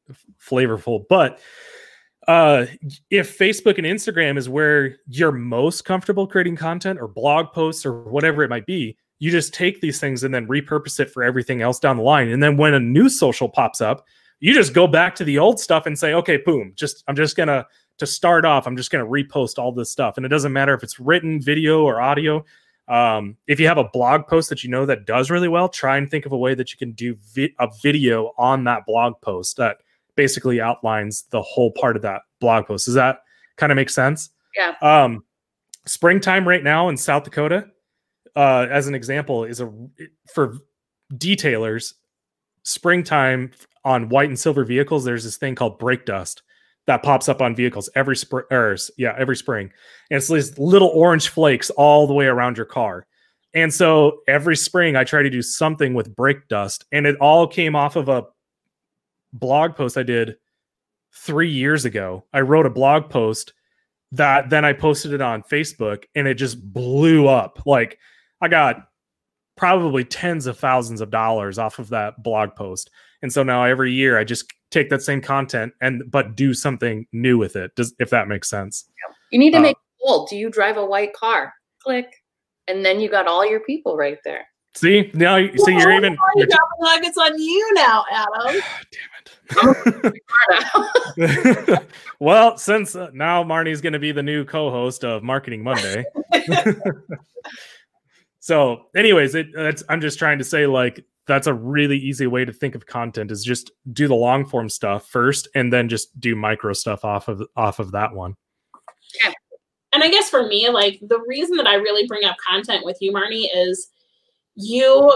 Speaker 1: flavorful, but uh if Facebook and Instagram is where you're most comfortable creating content or blog posts or whatever it might be, you just take these things and then repurpose it for everything else down the line. And then when a new social pops up, you just go back to the old stuff and say, okay, boom, just I'm just gonna to start off, I'm just gonna repost all this stuff. And it doesn't matter if it's written, video, or audio. Um, if you have a blog post that you know that does really well, try and think of a way that you can do vi- a video on that blog post that basically outlines the whole part of that blog post. Does that kind of make sense?
Speaker 2: Yeah.
Speaker 1: Um, springtime right now in South Dakota, uh, as an example, is a for detailers. Springtime on white and silver vehicles, there's this thing called brake dust that pops up on vehicles every spring. Or yeah, every spring, and it's these little orange flakes all the way around your car. And so every spring, I try to do something with brake dust, and it all came off of a blog post I did three years ago. I wrote a blog post that then I posted it on Facebook and it just blew up. Like I got probably tens of thousands of dollars off of that blog post. And so now every year I just take that same content and but do something new with it. Does if that makes sense.
Speaker 2: You need to uh, make bold. Do you drive a white car? Click. And then you got all your people right there.
Speaker 1: See now, you, see you're even.
Speaker 3: You're like it's on you now, Adam.
Speaker 1: Damn it. well, since uh, now Marnie's going to be the new co-host of Marketing Monday. so, anyways, it, I'm just trying to say like that's a really easy way to think of content is just do the long form stuff first and then just do micro stuff off of off of that one.
Speaker 3: And I guess for me, like the reason that I really bring up content with you, Marnie, is you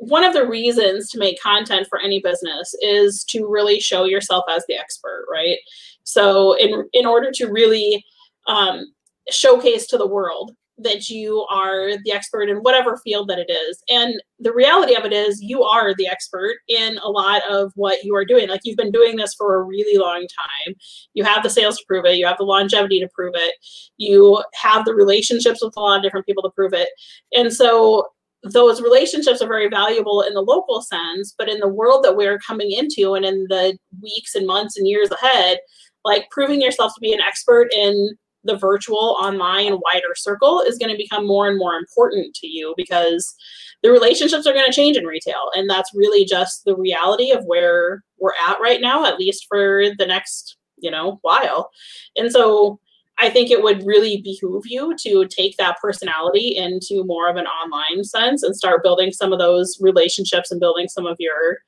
Speaker 3: one of the reasons to make content for any business is to really show yourself as the expert right so in in order to really um, showcase to the world that you are the expert in whatever field that it is. And the reality of it is you are the expert in a lot of what you are doing. Like you've been doing this for a really long time. You have the sales to prove it. You have the longevity to prove it. You have the relationships with a lot of different people to prove it. And so those relationships are very valuable in the local sense, but in the world that we're coming into and in the weeks and months and years ahead, like proving yourself to be an expert in the virtual, online, wider circle is going to become more and more important to you because the relationships are going to change in retail. And that's really just the reality of where we're at right now, at least for the next, you know, while. And so I think it would really behoove you to take that personality into more of an online sense and start building some of those relationships and building some of your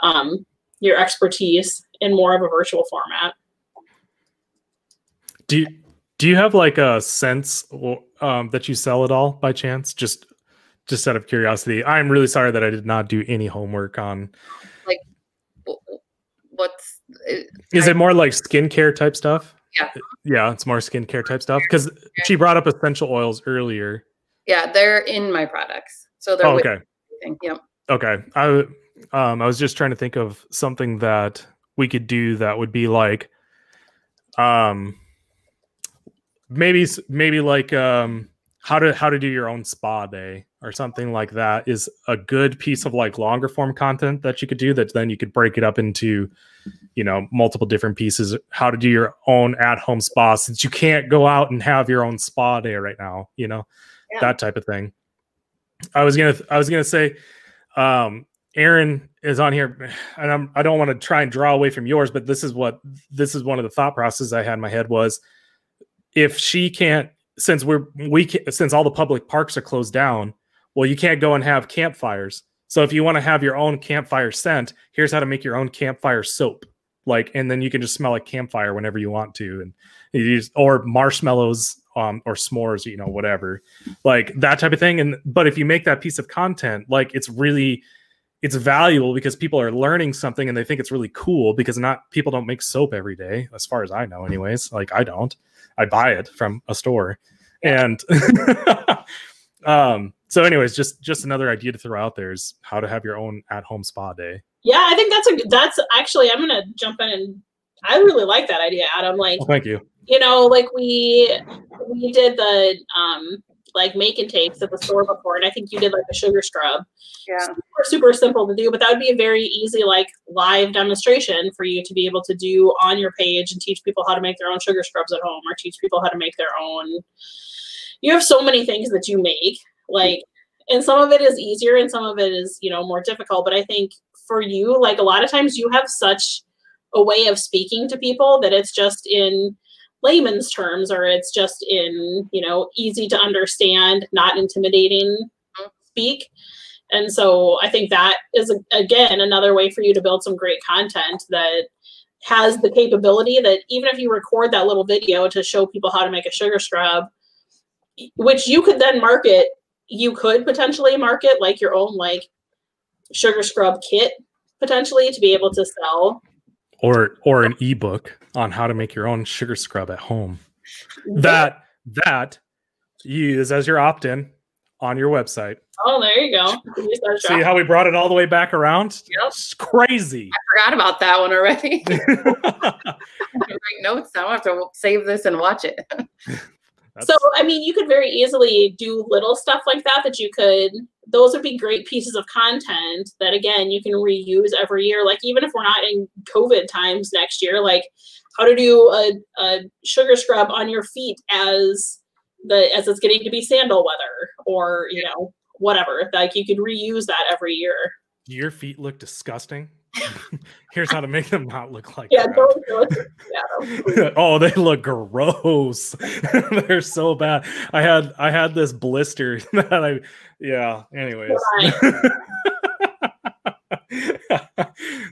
Speaker 3: um, your expertise in more of a virtual format.
Speaker 1: Do you, do you have like a sense um, that you sell it all by chance? Just just out of curiosity, I'm really sorry that I did not do any homework on.
Speaker 2: Like, what's?
Speaker 1: Is I, it more like skincare type stuff?
Speaker 2: Yeah.
Speaker 1: Yeah, it's more skincare type stuff because she brought up essential oils earlier.
Speaker 2: Yeah, they're in my products. So they're
Speaker 1: oh, okay.
Speaker 2: Yep.
Speaker 1: Okay. I um I was just trying to think of something that we could do that would be like um maybe maybe like um how to how to do your own spa day or something like that is a good piece of like longer form content that you could do that then you could break it up into you know multiple different pieces how to do your own at home spa since you can't go out and have your own spa day right now you know yeah. that type of thing i was gonna i was gonna say um Erin is on here, and I'm I don't want to try and draw away from yours, but this is what this is one of the thought processes I had in my head was if she can't since we're we can, since all the public parks are closed down, well, you can't go and have campfires. So if you want to have your own campfire scent, here's how to make your own campfire soap. Like, and then you can just smell like campfire whenever you want to, and use or marshmallows, um, or s'mores, you know, whatever, like that type of thing. And but if you make that piece of content, like it's really it's valuable because people are learning something and they think it's really cool because not people don't make soap every day as far as i know anyways. Like i don't. I buy it from a store. And um so anyways just just another idea to throw out there is how to have your own at home spa day.
Speaker 3: Yeah i think that's a that's actually i'm gonna jump in and i really like that idea adam. Like
Speaker 1: well, thank you.
Speaker 3: you know like we we did the um like make and takes at the store before, and I think you did like a sugar scrub.
Speaker 2: Yeah.
Speaker 3: Super, super simple to do, but that would be a very easy like live demonstration for you to be able to do on your page and teach people how to make their own sugar scrubs at home or teach people how to make their own. You have so many things that you make, like, and some of it is easier and some of it is, you know, more difficult. But I think for you, like a lot of times you have such a way of speaking to people that it's just in layman's terms or it's just in you know easy to understand not intimidating mm-hmm. speak. And so i think that is again another way for you to build some great content that has the capability that even if you record that little video to show people how to make a sugar scrub, which you could then market, you could potentially market like your own like sugar scrub kit potentially to be able to sell
Speaker 1: or or an ebook on how to make your own sugar scrub at home. That that you use as your opt-in on your website.
Speaker 3: Oh there you go.
Speaker 1: See how we brought it all the way back around?
Speaker 3: Yep.
Speaker 1: it's crazy.
Speaker 2: I forgot about that one already. Notes. I don't have to save this and watch it.
Speaker 3: So i mean you could very easily do little stuff like that that you could those would be great pieces of content that again you can reuse every year. Like even if we're not in covid times next year like how to do a, a sugar scrub on your feet as the as it's getting to be sandal weather or you know whatever. Like you could reuse that every year.
Speaker 1: Your feet look disgusting Here's how to make them not look like
Speaker 3: yeah, don't, yeah.
Speaker 1: oh, they look gross. They're so bad. I had I had this blister that I yeah, anyways.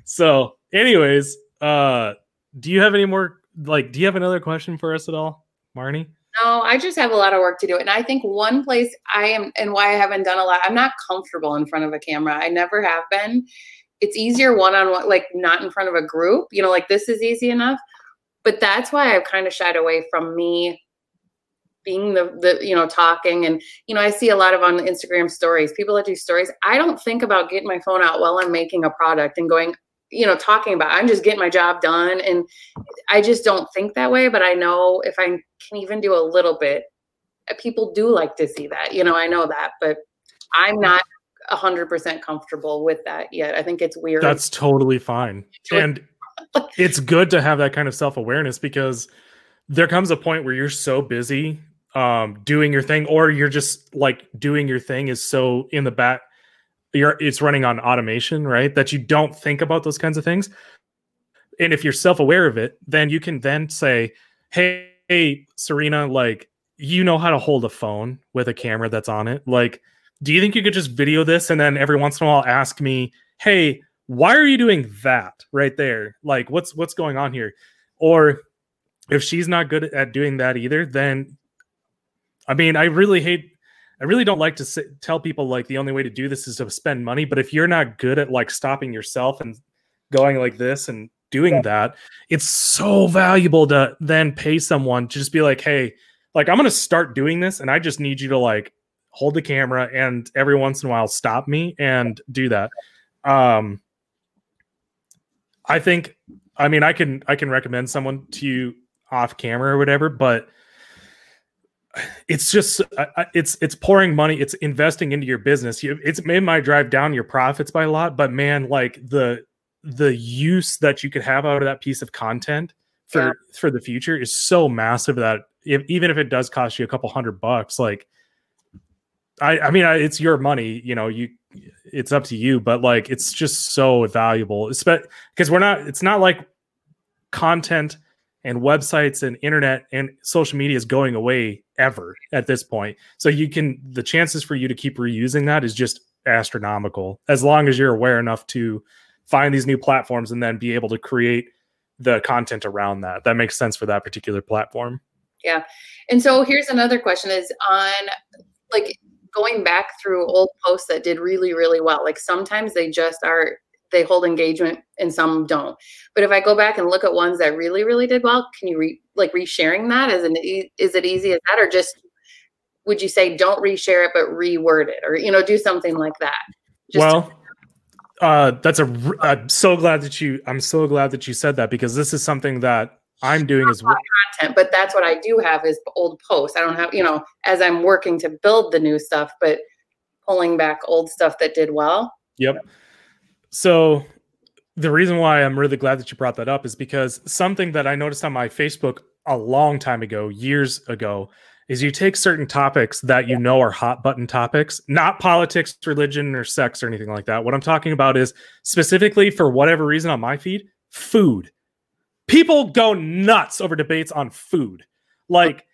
Speaker 1: so, anyways, uh do you have any more like do you have another question for us at all, Marnie?
Speaker 2: No, I just have a lot of work to do. And I think one place I am and why I haven't done a lot, I'm not comfortable in front of a camera. I never have been it's easier one on one, like not in front of a group, you know, like this is easy enough. But that's why I've kind of shied away from me being the, the, you know, talking. And, you know, I see a lot of on Instagram stories, people that do stories. I don't think about getting my phone out while I'm making a product and going, you know, talking about, I'm just getting my job done. And I just don't think that way. But I know if I can even do a little bit, uh, people do like to see that, you know, I know that, but I'm not 100% comfortable with that yet. I think it's weird.
Speaker 1: That's totally fine. And it's good to have that kind of self-awareness because there comes a point where you're so busy um, doing your thing or you're just like doing your thing is so in the back you're it's running on automation, right? That you don't think about those kinds of things. And if you're self-aware of it, then you can then say, "Hey, hey Serena, like you know how to hold a phone with a camera that's on it. Like do you think you could just video this and then every once in a while ask me, hey, why are you doing that right there? Like, what's what's going on here? Or if she's not good at doing that either, then I mean, I really hate I really don't like to say, tell people like the only way to do this is to spend money, but if you're not good at like stopping yourself and going like this and doing that, it's so valuable to then pay someone to just be like, "Hey, like I'm going to start doing this and I just need you to like hold the camera and every once in a while stop me and do that. Um, I think, I mean, I can I can recommend someone to you off camera or whatever, but it's just it's it's pouring money it's investing into your business it's it might drive down your profits by a lot but man like the the use that you could have out of that piece of content for yeah. for the future is so massive that if, even if it does cost you a couple hundred bucks like I, I mean, I, it's your money, you know, you, it's up to you, but like, it's just so valuable, because we're not, it's not like content and websites and internet and social media is going away ever at this point. So you can, the chances for you to keep reusing that is just astronomical as long as you're aware enough to find these new platforms and then be able to create the content around that. That makes sense for that particular platform.
Speaker 2: Yeah. And so here's another question is on like going back through old posts that did really, really well. Like sometimes they just are they hold engagement and some don't. But if I go back and look at ones that really, really did well, can you re like resharing that? Is it is it easy as that, or just would you say don't reshare it but reword it, or you know do something like that?
Speaker 1: Just well, uh, that's a. I'm so glad that you. I'm so glad that you said that because this is something that I'm doing as well.
Speaker 2: Content, but that's what I do have is old posts. I don't have, you know, as I'm working to build the new stuff, but pulling back old stuff that did well.
Speaker 1: Yep. So the reason why I'm really glad that you brought that up is because something that I noticed on my Facebook a long time ago, years ago, is you take certain topics that you know are hot button topics, not politics, religion, or sex or anything like that. What I'm talking about is specifically for whatever reason on my feed, food people go nuts over debates on food. Like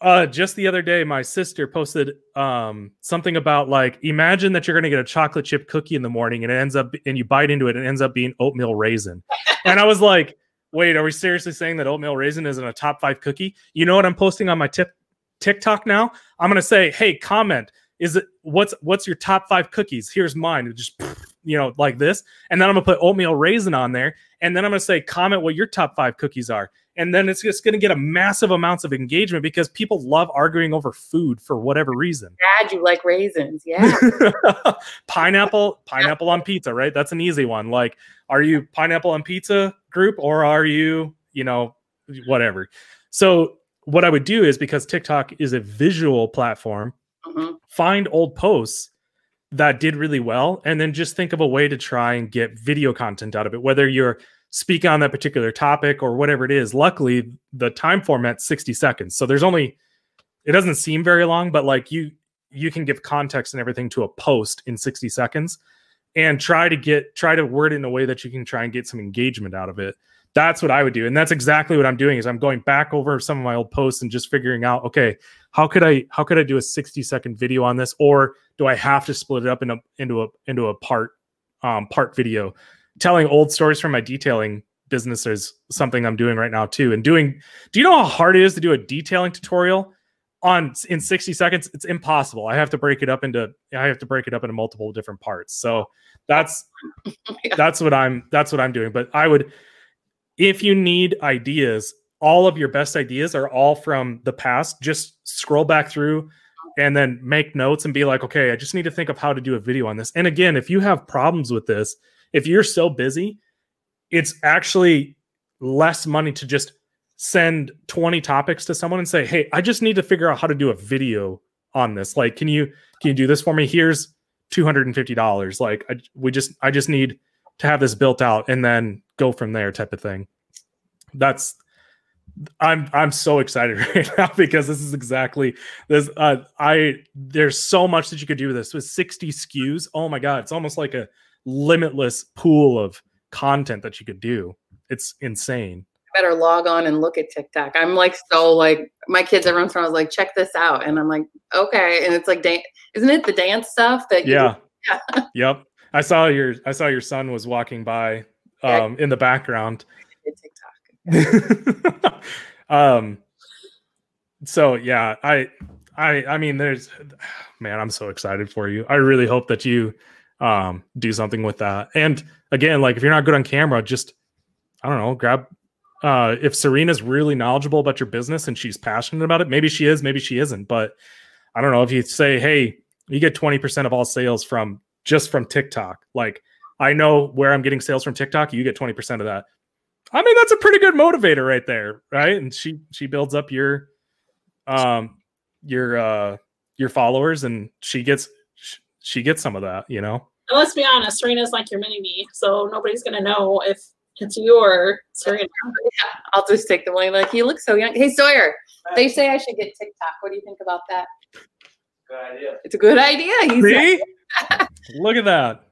Speaker 1: uh just the other day my sister posted um something about like imagine that you're going to get a chocolate chip cookie in the morning and it ends up and you bite into it and it ends up being oatmeal raisin. and I was like wait, are we seriously saying that oatmeal raisin isn't a top five cookie? You know what I'm posting on my tip TikTok now? I'm gonna say, hey, comment. Is it what's what's your top five cookies? Here's mine. It just you know like this, and then I'm gonna put oatmeal raisin on there, and then I'm gonna say, comment what your top five cookies are, and then it's just gonna get a massive amounts of engagement because people love arguing over food for whatever reason.
Speaker 2: Dad, you like raisins? Yeah.
Speaker 1: pineapple, pineapple on pizza, right? That's an easy one. Like, are you pineapple on pizza group or are you, you know, whatever? So what I would do is because TikTok is a visual platform,
Speaker 2: Mhm.
Speaker 1: find old posts that did really well and then just think of a way to try and get video content out of it whether you're speaking on that particular topic or whatever it is luckily the time format's 60 seconds so there's only it doesn't seem very long but like you you can give context and everything to a post in 60 seconds and try to get try to word it in a way that you can try and get some engagement out of it that's what i would do. And that's exactly what i'm doing is i'm going back over some of my old posts and just figuring out okay how could i how could i do a 60 second video on this? Or do i have to split it up in a, into a into a part um, part video? Telling old stories from my detailing business is something i'm doing right now too. And doing do you know how hard it is to do a detailing tutorial on in 60 seconds? It's impossible. I have to break it up into i have to break it up into multiple different parts. So that's
Speaker 2: Yeah.
Speaker 1: that's what i'm that's what i'm doing. But i would if you need ideas all of your best ideas are all from the past. Just scroll back through and then make notes and be like okay i just need to think of how to do a video on this. And again if you have problems with this if you're so busy it's actually less money to just send 20 topics to someone and say hey i just need to figure out how to do a video on this. Like can you can you do this for me? Here's $250 like I, we just i just need to have this built out. And then go from there type of thing that's i'm i'm so excited right now because this is exactly this uh i there's so much that you could do with this with 60 skus oh my god it's almost like a limitless pool of content that you could do it's insane
Speaker 2: better log on and look at TikTok. I'm like so like my kids every once in a while is like check this out, and I'm like okay, and it's like dan- isn't it the dance stuff that
Speaker 1: yeah
Speaker 2: Yeah.
Speaker 1: yep i saw your i saw your son was walking by. Um in the background.
Speaker 2: TikTok?
Speaker 1: um so yeah i i i mean there's man i'm so excited for you. I really hope that you um do something with that. And again like if you're not good on camera just i don't know grab uh if serena's really knowledgeable about your business and she's passionate about it maybe she is maybe she isn't but i don't know if you say hey you get 20% of all sales from just from tiktok like i know where i'm getting sales from tiktok you get 20% of that I mean, that's a pretty good motivator right there, right? And she she builds up your um your uh your followers and she gets she gets some of that, you know.
Speaker 3: And let's be honest, Serena's like your mini me, so nobody's gonna know if it's you or Serena.
Speaker 2: I'll just take the one like he looks so young. Hey Sawyer, they say I should get TikTok. What do you think about that?
Speaker 4: Good idea.
Speaker 2: It's a good idea. He's
Speaker 1: See? Look at that.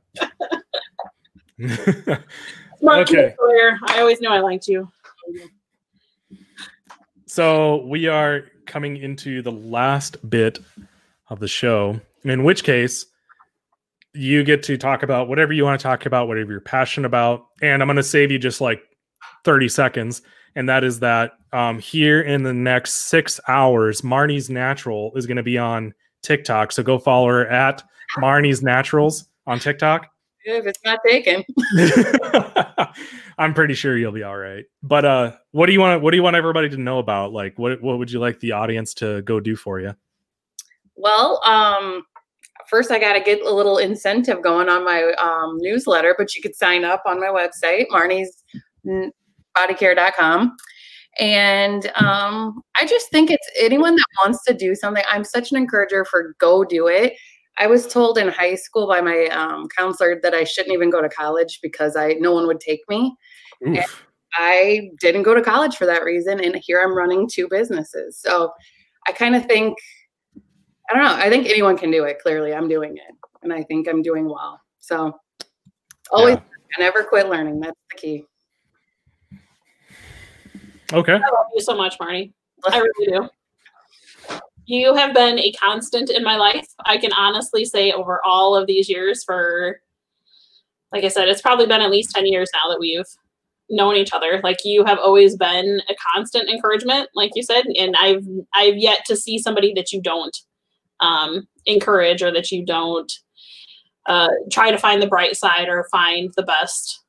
Speaker 1: Okay.
Speaker 3: Sawyer. I always knew I liked you.
Speaker 1: so we are coming into the last bit of the show, in which case you get to talk about whatever you want to talk about, whatever you're passionate about. And I'm going to save you just like 30 seconds. And that is that um, here in the next six hours, Marnie's Natural is going to be on TikTok. So go follow her at Marnie's Naturals on TikTok.
Speaker 2: if it's not taken.
Speaker 1: I'm pretty sure you'll be all right. But uh what do you want what do you want everybody to know about? Like what what would you like the audience to go do for you?
Speaker 2: Well, um, first I got to get a little incentive going on my um, newsletter, but you could sign up on my website, Marnie's marniesbodycare.com. And um, I just think it's anyone that wants to do something. I'm such an encourager for go do it. I was told in high school by my um, counselor that I shouldn't even go to college because I no one would take me.
Speaker 1: Oof.
Speaker 2: I didn't go to college for that reason, and here I'm running two businesses. So I kind of think, I don't know, I think anyone can do it. Clearly, I'm doing it, and I think I'm doing well. So always,
Speaker 1: Yeah.
Speaker 2: never quit learning. That's the key.
Speaker 1: Okay.
Speaker 3: I love you so much, Marnie. I really do. You have been a constant in my life. I can honestly say over all of these years for like I said, it's probably been at least 10 years now that we've known each other. Like you have always been a constant encouragement, like you said, and I've I've yet to see somebody that you don't um, encourage or that you don't uh, try to find the bright side or find the best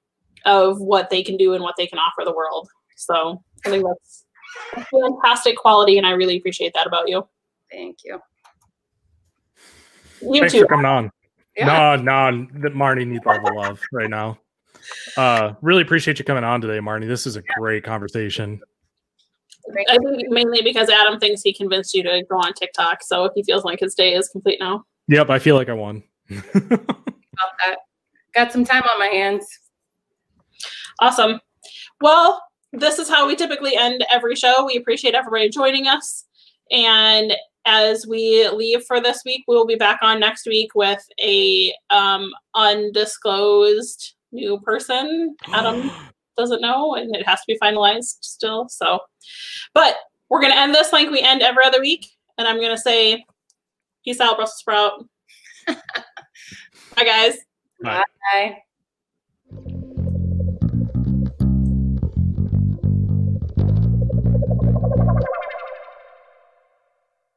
Speaker 3: of what they can do and what they can offer the world. So I think that's a fantastic quality, and I really appreciate that about you.
Speaker 2: Thank you.
Speaker 3: You
Speaker 1: Thanks
Speaker 3: too.
Speaker 1: for coming on.
Speaker 2: Yeah.
Speaker 1: No, no, that Marnie needs all the love right now. Uh, really appreciate you coming on today, Marnie. This is a great conversation.
Speaker 3: I think mainly because Adam thinks he convinced you to go on TikTok, so he feels like his day is complete now.
Speaker 1: Yep, I feel like I won.
Speaker 2: Got some time on my hands.
Speaker 3: Awesome. Well, this is how we typically end every show. We appreciate everybody joining us. And as we leave for this week, we will be back on next week with a um, undisclosed new person. Adam doesn't know, and it has to be finalized still. So, but we're going to end this like we end every other week. And I'm going to say, peace out, Brussels sprout. Bye, guys.
Speaker 1: Bye.
Speaker 2: Bye.